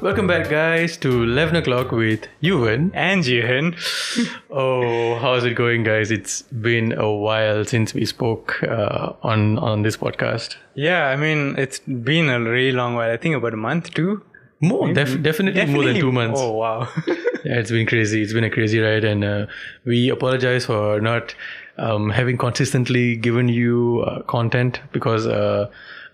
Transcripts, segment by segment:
Welcome back, guys, to 11 o'clock with Yuvan. And Jihan. Oh, how's it going, guys? It's been a while since we spoke uh, on on this podcast. Yeah, I mean, it's been a really long while. I think about a month, too. More, def- definitely, more than two months. Oh, wow. Yeah, it's been crazy. It's been a crazy ride, and uh, we apologize for not um, having consistently given you uh, content because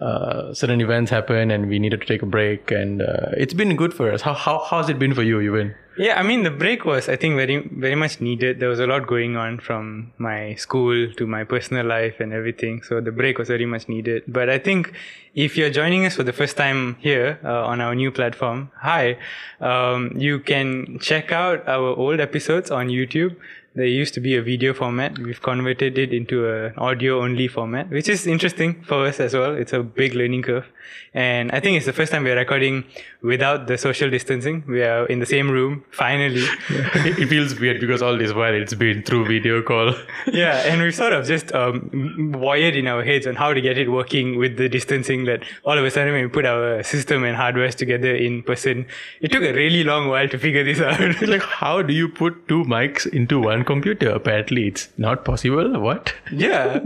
uh, certain events happen and we needed to take a break. And uh, it's been good for us. How how how's it been for you, Yuvan? yeah, I mean, the break was, I think, very, very much needed. There was a lot going on from my school to my personal life and everything. So the break was very much needed. But I think if you're joining us for the first time here uh, on our new platform, hi, um, you can check out our old episodes on YouTube. There used to be a video format. We've converted it into an audio only format, which is interesting for us as well. It's a big learning curve. And I think it's the first time we're recording without the social distancing. We are in the same room, finally. it, it feels weird because all this while it's been through video call. yeah, and we've sort of just um, wired in our heads on how to get it working with the distancing that all of a sudden when we put our system and hardware together in person, it took a really long while to figure this out. Like, how do you put two mics into one computer? Apparently, it's not possible. What? yeah.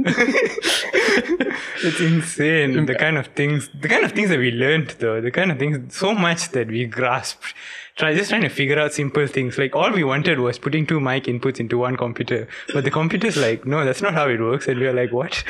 it's insane. The kind of things, the kind of things that we learned though, the kind of things, so much that we grasped. Try just trying to figure out simple things. Like all we wanted was putting two mic inputs into one computer, but the computer's like, no, that's not how it works. And we are like, what?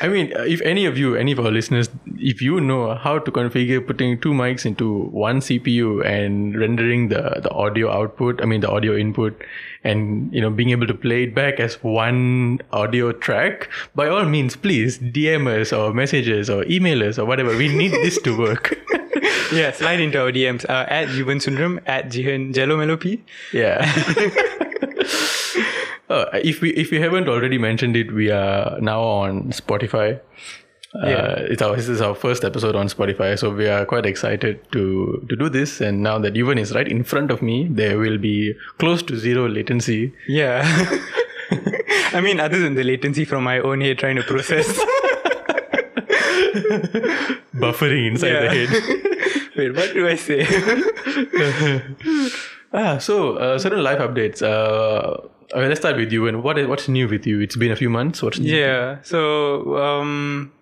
I mean, uh, if any of you, any of our listeners, if you know how to configure putting two mics into one CPU and rendering the, the audio output, I mean, the audio input, and you know, being able to play it back as one audio track, by all means, please DM us or messages or email us or whatever. We need this to work. yeah, slide into our DMs uh, at Yuvan Sundram at Jihan Jello Melopi. Yeah. Uh, if we if we haven't already mentioned it, we are now on Spotify. Uh, Yeah. it's our, this is our first episode on Spotify, so we are quite excited to to do this. And now that Yuvan is right in front of me, there will be close to zero latency. Yeah. I mean, other than the latency from my own head trying to process. buffering inside the head. Wait, what do I say? Ah, so uh, certain life updates. Uh, okay, let's start with you. And what is what's new with you? It's been a few months. What's new? yeah. So, um,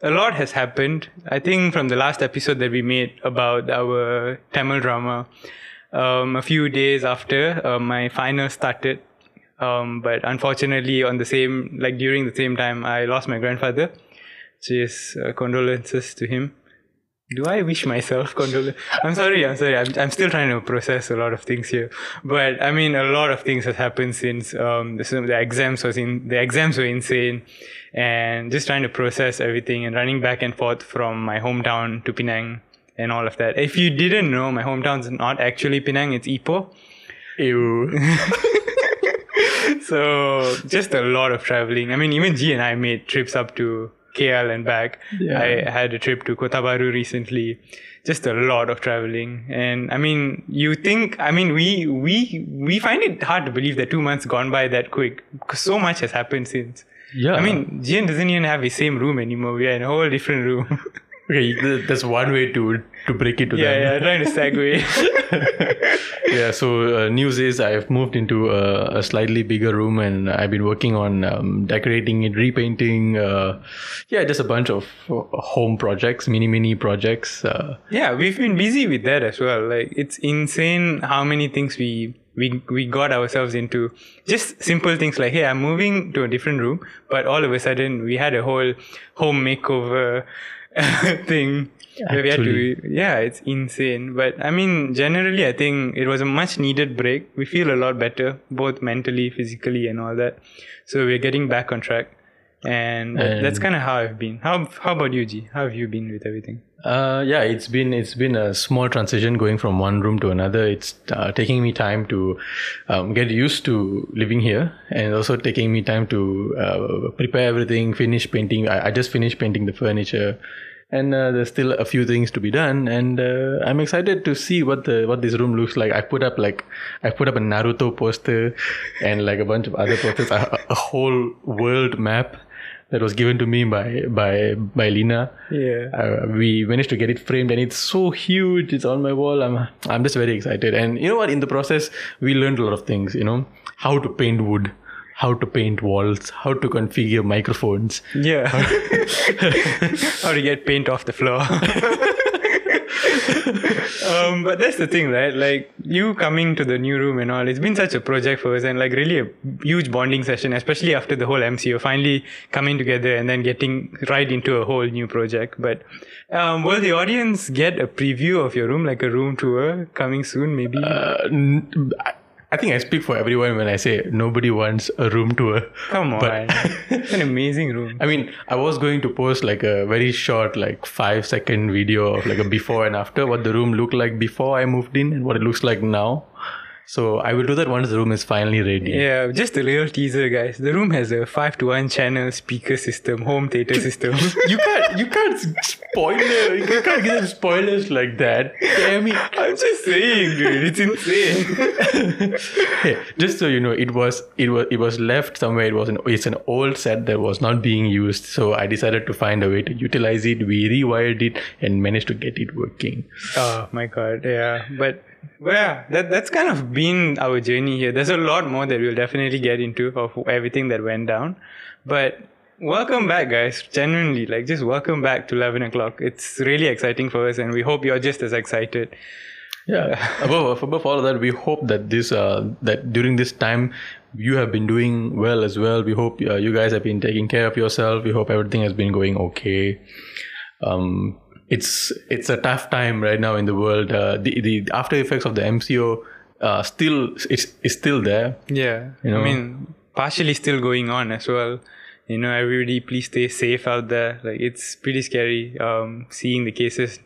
a lot has happened. I think from the last episode that we made about our Tamil drama, um, a few days after uh, my final started. Um, but unfortunately, on the same, like during the same time, I lost my grandfather. Just uh, condolences to him. Do I wish myself condolence? I'm sorry, I'm sorry. I'm, I'm still trying to process a lot of things here. But I mean, a lot of things has happened since um, the, the exams was in the exams were insane, and just trying to process everything and running back and forth from my hometown to Penang and all of that. If you didn't know, my hometown's not actually Penang; it's Ipoh. Ew. so just a lot of traveling. I mean, even G and I made trips up to KL and back. Yeah. I had a trip to Kota Bharu recently. Just a lot of traveling, and I mean, you think? I mean, we we we find it hard to believe that two months gone by that quick so much has happened since. Yeah. I mean, Jihan doesn't even have his same room anymore. We are in a whole different room. okay, th- that's one way to to break it to yeah, them. yeah, trying to segue. yeah so uh, news is i've moved into a, a slightly bigger room and i've been working on um, decorating it repainting uh, yeah just a bunch of uh, home projects mini mini projects uh, Yeah, we've been busy with that as well. Like it's insane how many things we we we got ourselves into. Just simple things like, hey, I'm moving to a different room, but all of a sudden we had a whole home makeover thing. where we had to, yeah, it's insane. But I mean, generally, I think it was a much needed break. We feel a lot better, both mentally, physically, and all that. So we're getting back on track. And, that- that's kind of how I've been. How how about you, G? How have you been with everything? uh, yeah it's been it's been a small transition going from one room to another it's uh, taking me time to um, get used to living here and also taking me time to uh, prepare everything finish painting I, I just finished painting the furniture and uh, there's still a few things to be done and uh, i'm excited to see what the what this room looks like i put up like i put up a naruto poster and like a bunch of other posters a, a whole world map that was given to me by by by Lina. Yeah. Uh, we managed to get it framed, and it's so huge. It's on my wall. I'm I'm just very excited. And you know what? In the process, we learned a lot of things. You know how to paint wood, how to paint walls, how to configure microphones. Yeah. How to get paint off the floor. um, but that's the thing, right? Like you coming to the new room and all, it's been such a project for us and like really a huge bonding session, especially after the whole MCO finally coming together and then getting right into a whole new project. But um, will the audience get a preview of your room, like a room tour coming soon, maybe? Uh, n- I- think I speak for everyone when I say nobody wants a room tour. Come on. but- it's an amazing room. I mean, I was going to post like a very short, like five second video of like a before and after, what the room looked like before I moved in and what it looks like now. So I will do that once the room is finally ready. Yeah, just a little teaser, guys. The room has a five to one channel speaker system, home theater system. You can't, you can't spoiler, you can't give spoilers like that. Damn it. I'm just saying, dude, it's insane. Hey, just so you know, it was it was it was left somewhere. It was an it's an old set that was not being used. So I decided to find a way to utilize it. We rewired it and managed to get it working. oh my god, yeah. But well, yeah, that that's kind of been our journey here. There's a lot more that we'll definitely get into of everything that went down. But welcome back, guys. Genuinely, like just welcome back to eleven o'clock. It's really exciting for us, and we hope you're just as excited. Yeah. above above all of that, we hope that this uh that during this time you have been doing well as well. We hope uh, you guys have been taking care of yourself. We hope everything has been going okay. Um, it's it's a tough time right now in the world. Uh, the the after effects of the MCO uh, still is is still there. Yeah, You know? I mean, partially still going on as well. You know, everybody, please stay safe out there. Like, it's pretty scary. Um, seeing the cases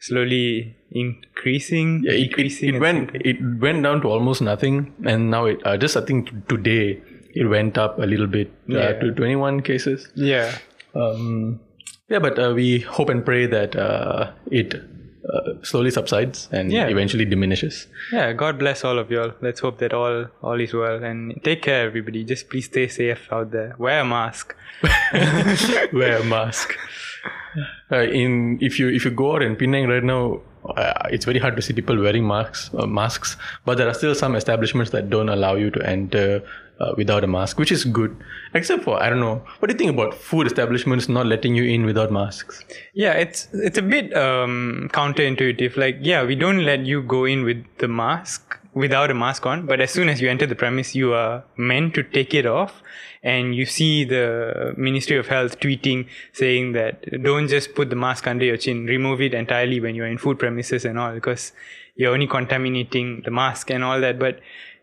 slowly increasing. Yeah, it, it, decreasing it and went it went down to almost nothing, and now it uh, just I think t- today it went up a little bit uh, Yeah. to 21 cases. Yeah, Um, yeah, but uh, we hope and pray that uh, it uh, slowly subsides and Yeah. eventually diminishes. yeah. God bless all of y'all. Let's hope that all all is well and take care, everybody. Just please stay safe out there. Wear a mask. Wear a mask. Uh, in if you if you go out in Penang right now, uh, it's very hard to see people wearing masks. Uh, masks, but there are still some establishments that don't allow you to enter uh, without a mask, which is good. Except for I don't know. What do you think about food establishments not letting you in without masks? Yeah, it's it's a bit um, counterintuitive. Like, yeah, we don't let you go in with the mask without a mask on, but as soon as you enter the premise, you are meant to take it off. And you see the Ministry of Health tweeting saying that don't just put the mask under your chin, remove it entirely when you're in food premises and all, because you're only contaminating the mask and all that. But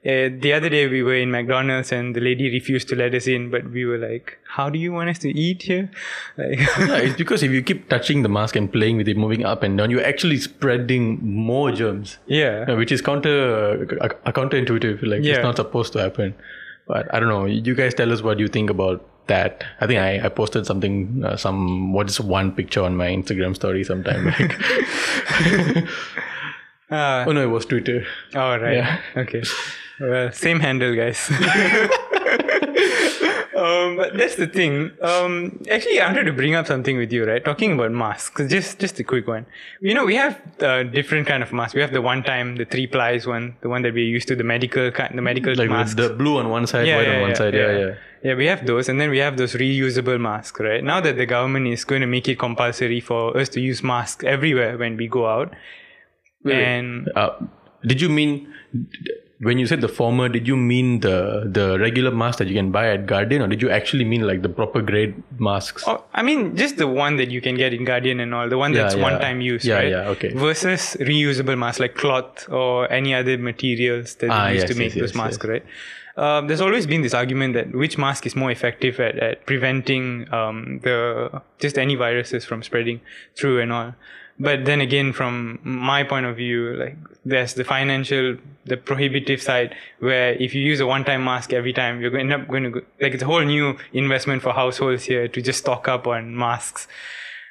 uh, the other day we were in McDonald's and the lady refused to let us in, but we were like, "How do you want us to eat here?" Like, yeah, it's because if you keep touching the mask and playing with it, moving up and down, you're actually spreading more germs. yeah, which is counter uh, uh, counterintuitive. Like Yeah. it's not supposed to happen. But I don't know. You guys tell us what you think about that. I think I, I posted something, uh, some what is one picture on my Instagram story sometime back. Uh, oh no, it was Twitter. all right. Yeah. Okay. Well, same handle, guys. um, but that's the thing. Um, actually, I wanted to bring up something with you, right? Talking about masks, just just a quick one. You know, we have uh, different kind of masks. We have the one time, the three plies one, the one that we're used to, the medical kind, the medical Like masks. the blue on one side, white on one side. Yeah, yeah. Yeah, we have those, and then we have those reusable masks, right? Now that the government is going to make it compulsory for us to use masks everywhere when we go out, Wait, and Uh, did you mean when you said the former? Did you mean the the regular mask that you can buy at Guardian, or did you actually mean like the proper grade masks? Oh, I mean, just the one that you can get in Guardian and all, the one Yeah, that's yeah. one-time use, Yeah, right? yeah, okay. Versus reusable masks like cloth or any other materials that Ah, they use yes, to make yes, those yes, masks, right? Um, there's always been this argument that which mask is more effective at, at preventing um, the just any viruses from spreading through and all. But then again, from my point of view, like there's the financial, the prohibitive side, where if you use a one-time mask every time, you're going to end up going to go, like it's a whole new investment for households here to just stock up on masks.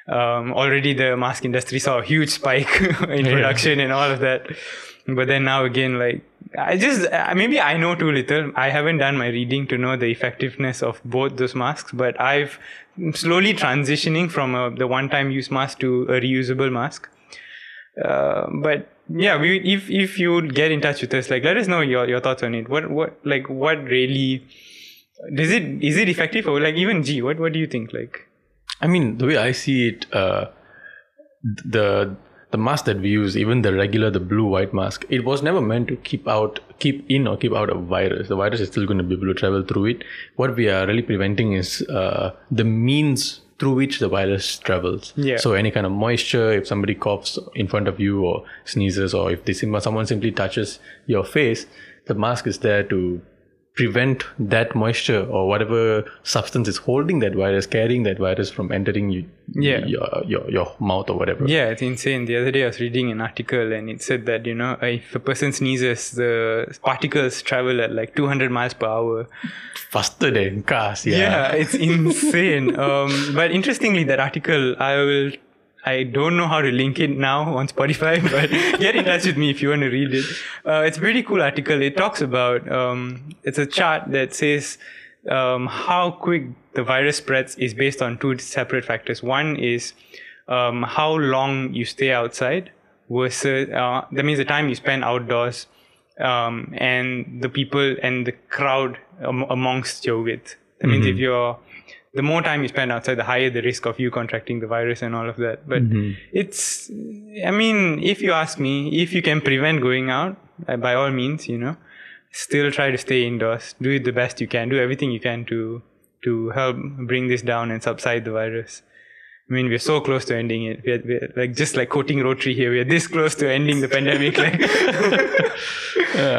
Um, already the mask industry saw a huge spike in production and all of that. But then now again, like I just uh, maybe I know too little. I haven't done my reading to know the effectiveness of both those masks, but I've slowly transitioning from a, the one-time use mask to a reusable mask. Uh, but yeah, we, if if you would get in touch with us, like let us know your, your thoughts on it. What what like what really does it is it effective or like even G? What what do you think? Like, I mean, the way I see it, uh, the the mask that we use, even the regular, the blue white mask, it was never meant to keep out, keep in or keep out a virus. The virus is still going to be able to travel through it. What we are really preventing is uh, the means through which the virus travels. Yeah. So any kind of moisture, if somebody coughs in front of you or sneezes, or if they, someone simply touches your face, the mask is there to prevent that moisture or whatever substance is holding that virus, carrying that virus from entering you, Yeah. your, your your mouth or whatever. yeah, it's insane. The other day I was reading an article and it said that you know if a person sneezes, the particles travel at like 200 miles per hour. Faster than cars. Yeah. Yeah, it's insane. um, but interestingly, that article I will. I don't know how to link it now on Spotify, but get in touch with me if you want to read it. Uh, it's a pretty cool article. It talks about um, it's a chart that says um, how quick the virus spreads is based on two separate factors. One is um, how long you stay outside versus uh, that means the time you spend outdoors um, and the people and the crowd am- amongst your with. That means if you're the more time you spend outside, the higher the risk of you contracting the virus and all of that. But it's, I mean, if you ask me, if you can prevent going out, uh, by all means, you know, still try to stay indoors. Do it the best you can. Do everything you can to to help bring this down and subside the virus. I mean, we're so close to ending it. We're, we're like just like quoting Rotary here. We're this close to ending the pandemic. Like,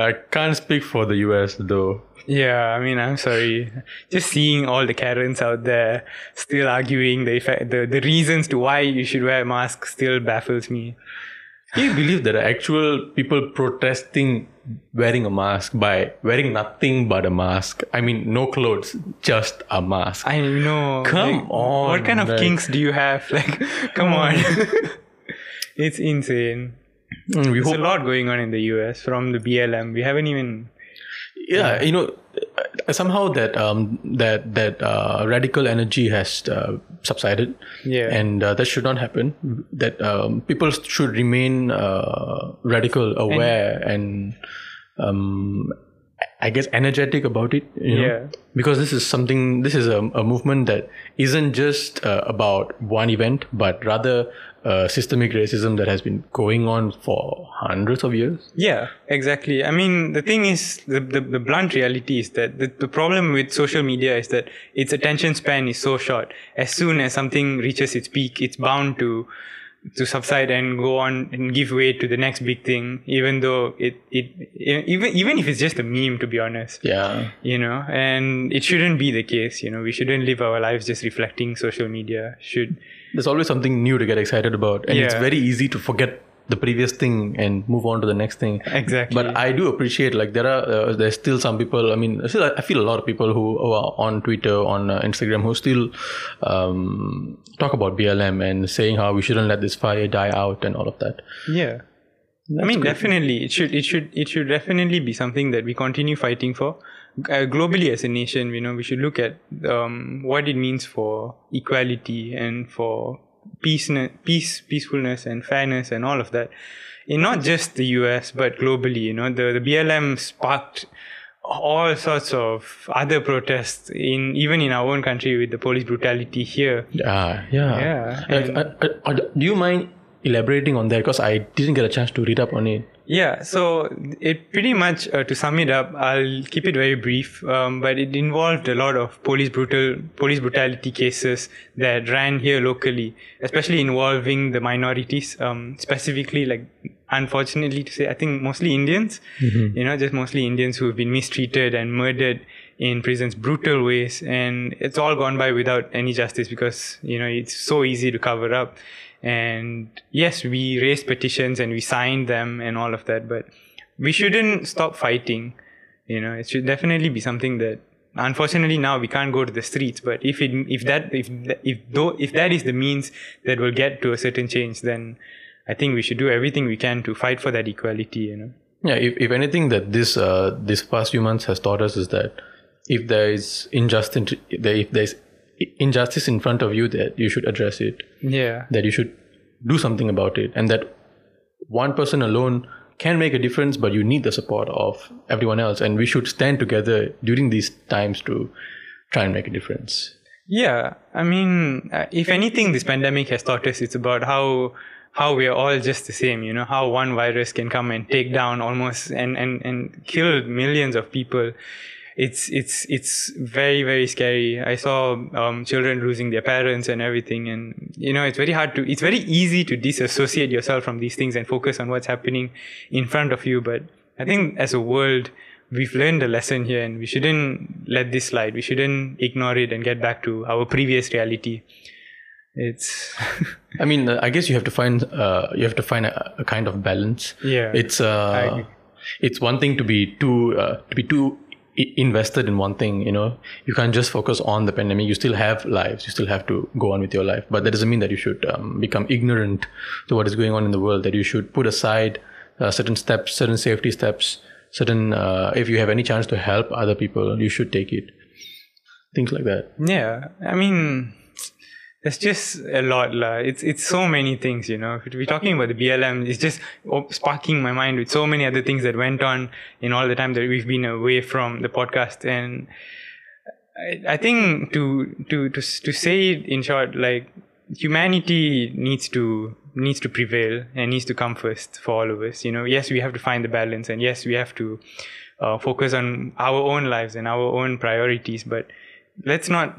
I can't speak for the US though. yeah, I mean, I'm sorry. Just seeing all the Karens out there still arguing the effect, the, the reasons to why you should wear a mask still baffles me. Can you believe there are actual people protesting wearing a mask by wearing nothing but a mask? I mean, no clothes, just a mask. I know. Come like, on, What kind of like- kinks do you have? Like, come on. it's insane. Mm, we There's hope a lot going on in the US from the BLM. We haven't even. yeah you know uh, somehow that um that that uh, radical energy has uh, subsided Yeah. and uh, that should not happen that um, people should remain uh, radical aware and, um i guess energetic about it you know? Because this is something this is a, a movement that isn't just uh, about one event but rather uh, systemic racism that has been going on for hundreds of years Yeah, exactly. I mean, the thing is, the, the, the blunt reality is that the, the problem with social media is that its attention span is so short. As soon as something reaches its peak, it's bound to to subside and go on and give way to the next big thing, even though it, it even even if it's just a meme, to be honest. yeah You know, and it shouldn't be the case. You know, we shouldn't live our lives just reflecting social media. Should there's always something new to get excited about and it's very easy to forget the previous thing and move on to the next thing exactly. but i do appreciate like there are uh, there's still some people i mean still i feel a lot of people who are on twitter on uh, instagram who still um, talk about blm and saying how we shouldn't let this fire die out and all of that Yeah. I mean, definitely, it should, it should, it should definitely be something that we continue fighting for. Uh, globally, as a nation, you know, we should look at um, what it means for equality and for peace, peace, peacefulness, and fairness, and all of that. In not just the U.S. but globally, you know, the the BLM sparked all sorts of other protests in even in our own country with the police brutality here. yeah yeah Yeah, Like, and- uh, uh, uh, do you mind elaborating on that because i didn't get a chance to read up on it Yeah, so it pretty much uh, to sum it up, I'll keep it very brief. Um, but it involved a lot of police brutal police brutality cases that ran here locally, especially involving the minorities. Um, specifically, like unfortunately to say, I think mostly Indians. You know, just mostly Indians who have been mistreated and murdered in prisons, brutal ways, and it's all gone by without any justice because you know it's so easy to cover up. And yes, we raised petitions and we signed them and all of that, but we shouldn't stop fighting. You know, it should definitely be something that unfortunately now we can't go to the streets. But if it if that if if though if that is the means that will get to a certain change, then I think we should do everything we can to fight for that equality. You know. Yeah, if, if anything that this uh, this past few months has taught us is that if there is injustice, if there is injustice in front of you, that you should address it. Yeah. That you should do something about it, and that one person alone can make a difference, but you need the support of everyone else, and we should stand together during these times to try and make a difference. Yeah, I mean, uh, if anything, this pandemic has taught us it's about how how we are all just the same, you know, how one virus can come and take down almost and, and, and kill millions of people. It's, it's, it's very, very scary. I saw, um, children losing their parents and everything. And, you know, it's very hard to, it's very easy to disassociate yourself from these things and focus on what's happening in front of you. But I think as a world, we've learned a lesson here and we shouldn't let this slide. We shouldn't ignore it and get back to our previous reality it's i mean i guess you have to find uh, you have to find a, a kind of balance yeah it's uh it's one thing to be too uh, to be too invested in one thing you know? You can't just focus on the pandemic. You still have lives. You still have to go on with your life. But that doesn't mean that you should um, become ignorant to what is going on in the world that you should put aside uh, certain steps certain safety steps certain uh, if you have any chance to help other people you should take it. Things like that. Yeah. I mean there's just a lot la. it's it's so many things you know. We're talking about the blm it's just sparking my mind with so many other things that went on in all the time that we've been away from the podcast. And I, I think to to to to say it in short like humanity needs to needs to prevail and needs to come first for all of us you know. Yes we have to find the balance and yes we have to uh, focus on our own lives and our own priorities but let's not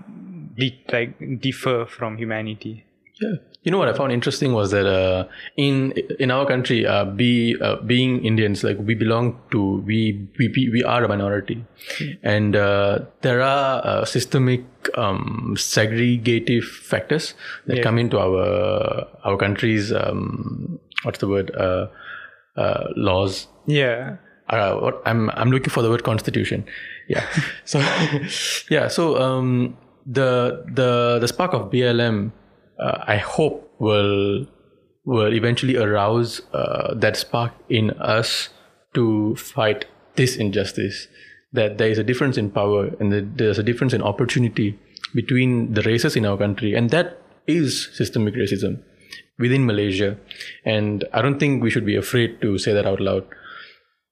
de- like differ from humanity. Yeah, you know what I found interesting was that uh, in in our country, uh, be uh, being Indians, like we belong to we we we are a minority, mm. and uh, there are uh, systemic um, segregative factors that yeah. come into our our country's um, what's the word uh, laws. Yeah. what I'm I'm looking for the word constitution. Yeah. so yeah. So um, the the the spark of BLM, uh, I hope will will eventually arouse uh, that spark in us to fight this injustice. That there is a difference in power and there's a difference in opportunity between the races in our country, and that is systemic racism within Malaysia. And I don't think we should be afraid to say that out loud.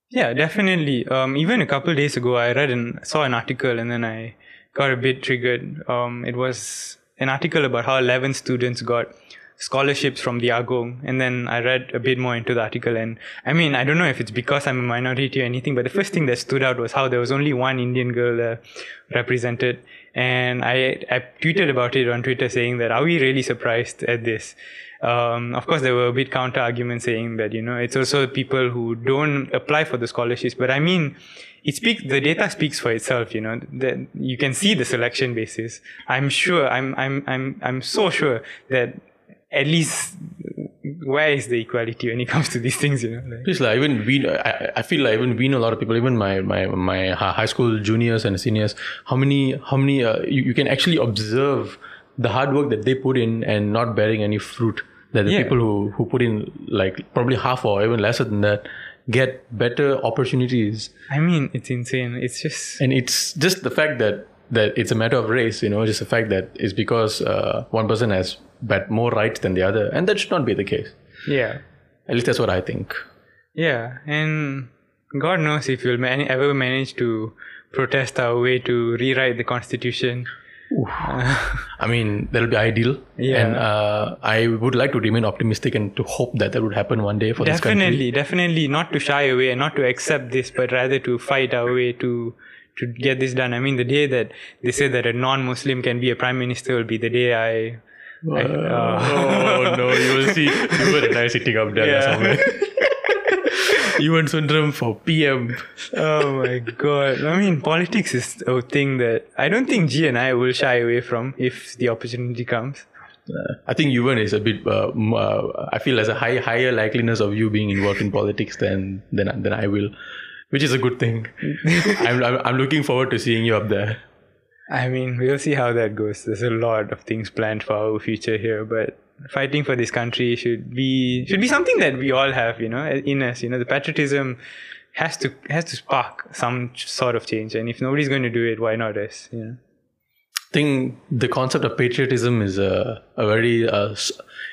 Yeah, definitely. Um, even a couple days ago, I read and saw an article, and then I got a bit triggered. Um, it was an article about how 11 students got scholarships from the Agong. And then I read a bit more into the article. And I mean, I don't know if it's because I'm a minority or anything, but the first thing that stood out was how there was only one Indian girl uh, represented. And I, I tweeted about it on Twitter saying that, are we really surprised at this? Um, of course, there were a bit counter arguments saying that, you know, it's also people who don't apply for the scholarships. But I mean, it speaks the data speaks for itself you know that you can see the selection basis i'm sure i'm i'm i'm i'm so sure that at least where is the equality when it comes to these things you know like, Please, like even we I, I feel like even we know a lot of people even my my my high school juniors and seniors how many how many uh, you, you can actually observe the hard work that they put in and not bearing any fruit that the yeah. people who who put in like probably half or even lesser than that get better opportunities. I mean, it's insane. It's just and it's just the fact that that it's a matter of race. You know, just the fact that it's because uh, one person has but more rights than the other, and that should not be the case. Yeah, at least that's what I think. Yeah, and God knows if we'll man- ever manage to protest our way to rewrite the constitution. I mean, that'll be ideal. Yeah. And uh, I would like to remain optimistic and to hope that that would happen one day for definitely, this country. Definitely, definitely not to shy away and not to accept this, but rather to fight our way to to get this done. I mean, the day that they say that a non-Muslim can be a prime minister will be the day I. I uh, oh no! You will see. You were a nice sitting up there yeah. somewhere. Yuvan Sundaram for PM. Oh my god. I mean, politics is a thing that I don't think G and I will shy away from if the opportunity comes. Uh, I think Yuvan is a bit. Uh, uh, I feel there's a high, higher likeliness of you being involved in politics than than than I will, which is a good thing. I'm, I'm, I'm looking forward to seeing you up there. I mean, we'll see how that goes. There's a lot of things planned for our future here, but fighting for this country should be should be something that we all have, you know, in us. You know, the patriotism has to has to spark some sort of change, and if nobody's going to do it, why not us? You know. I think the concept of patriotism is a, a very uh,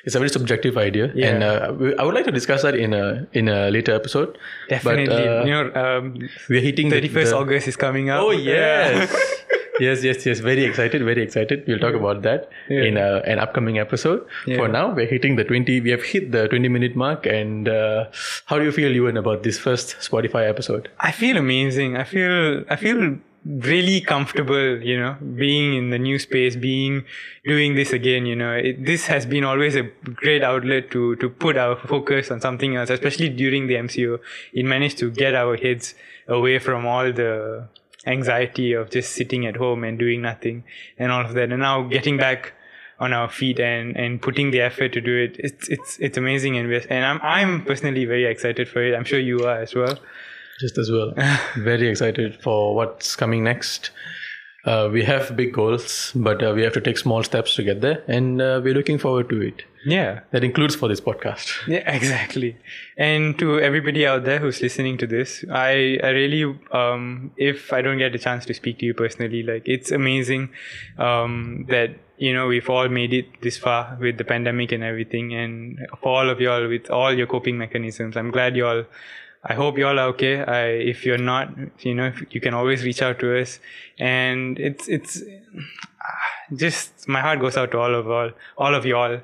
it's a very subjective idea, Yeah. and uh, I would like to discuss that in a in a later episode. Definitely, But, uh, you know, um, we're hitting the- thirty first August is coming up. Oh yes. yes, yes, yes. Very excited, very excited. We'll talk about that Yeah. in a, an upcoming episode. Yeah. For now, we're hitting the 20, we have hit the 20 minute mark. And uh, how do you feel, Yuvan, about this first Spotify episode? I feel amazing. I feel I feel really comfortable, you know, being in the new space, being doing this again. You know, it, this has been always a great outlet to to put our focus on something else, especially during the MCO. It managed to get our heads away from all the anxiety of just sitting at home and doing nothing and all of that, and now getting back on our feet and and putting the effort to do it it's it's it's amazing and and i'm i'm personally very excited for it i'm sure you are as well Just as well. very excited for what's coming next. Uh, we have big goals, but uh, we have to take small steps to get there. And uh, we're looking forward to it. yeah That includes for this podcast. Yeah, exactly. And to everybody out there who's listening to this, I, I really, um, if I don't get a chance to speak to you personally, like it's amazing, um, that, you know, we've all made it this far with the pandemic and everything. And for all of y'all with all your coping mechanisms, I'm glad y'all, I hope y'all are okay. I, if you're not, you know, you can always reach out to us. And it's, it's, ah, just my heart goes out to all of all, all of y'all.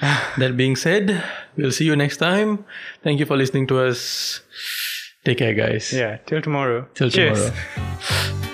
That being said, we'll see you next time. Thank you for listening to us. Take care, guys. Yeah. Till tomorrow. Till Cheers. tomorrow.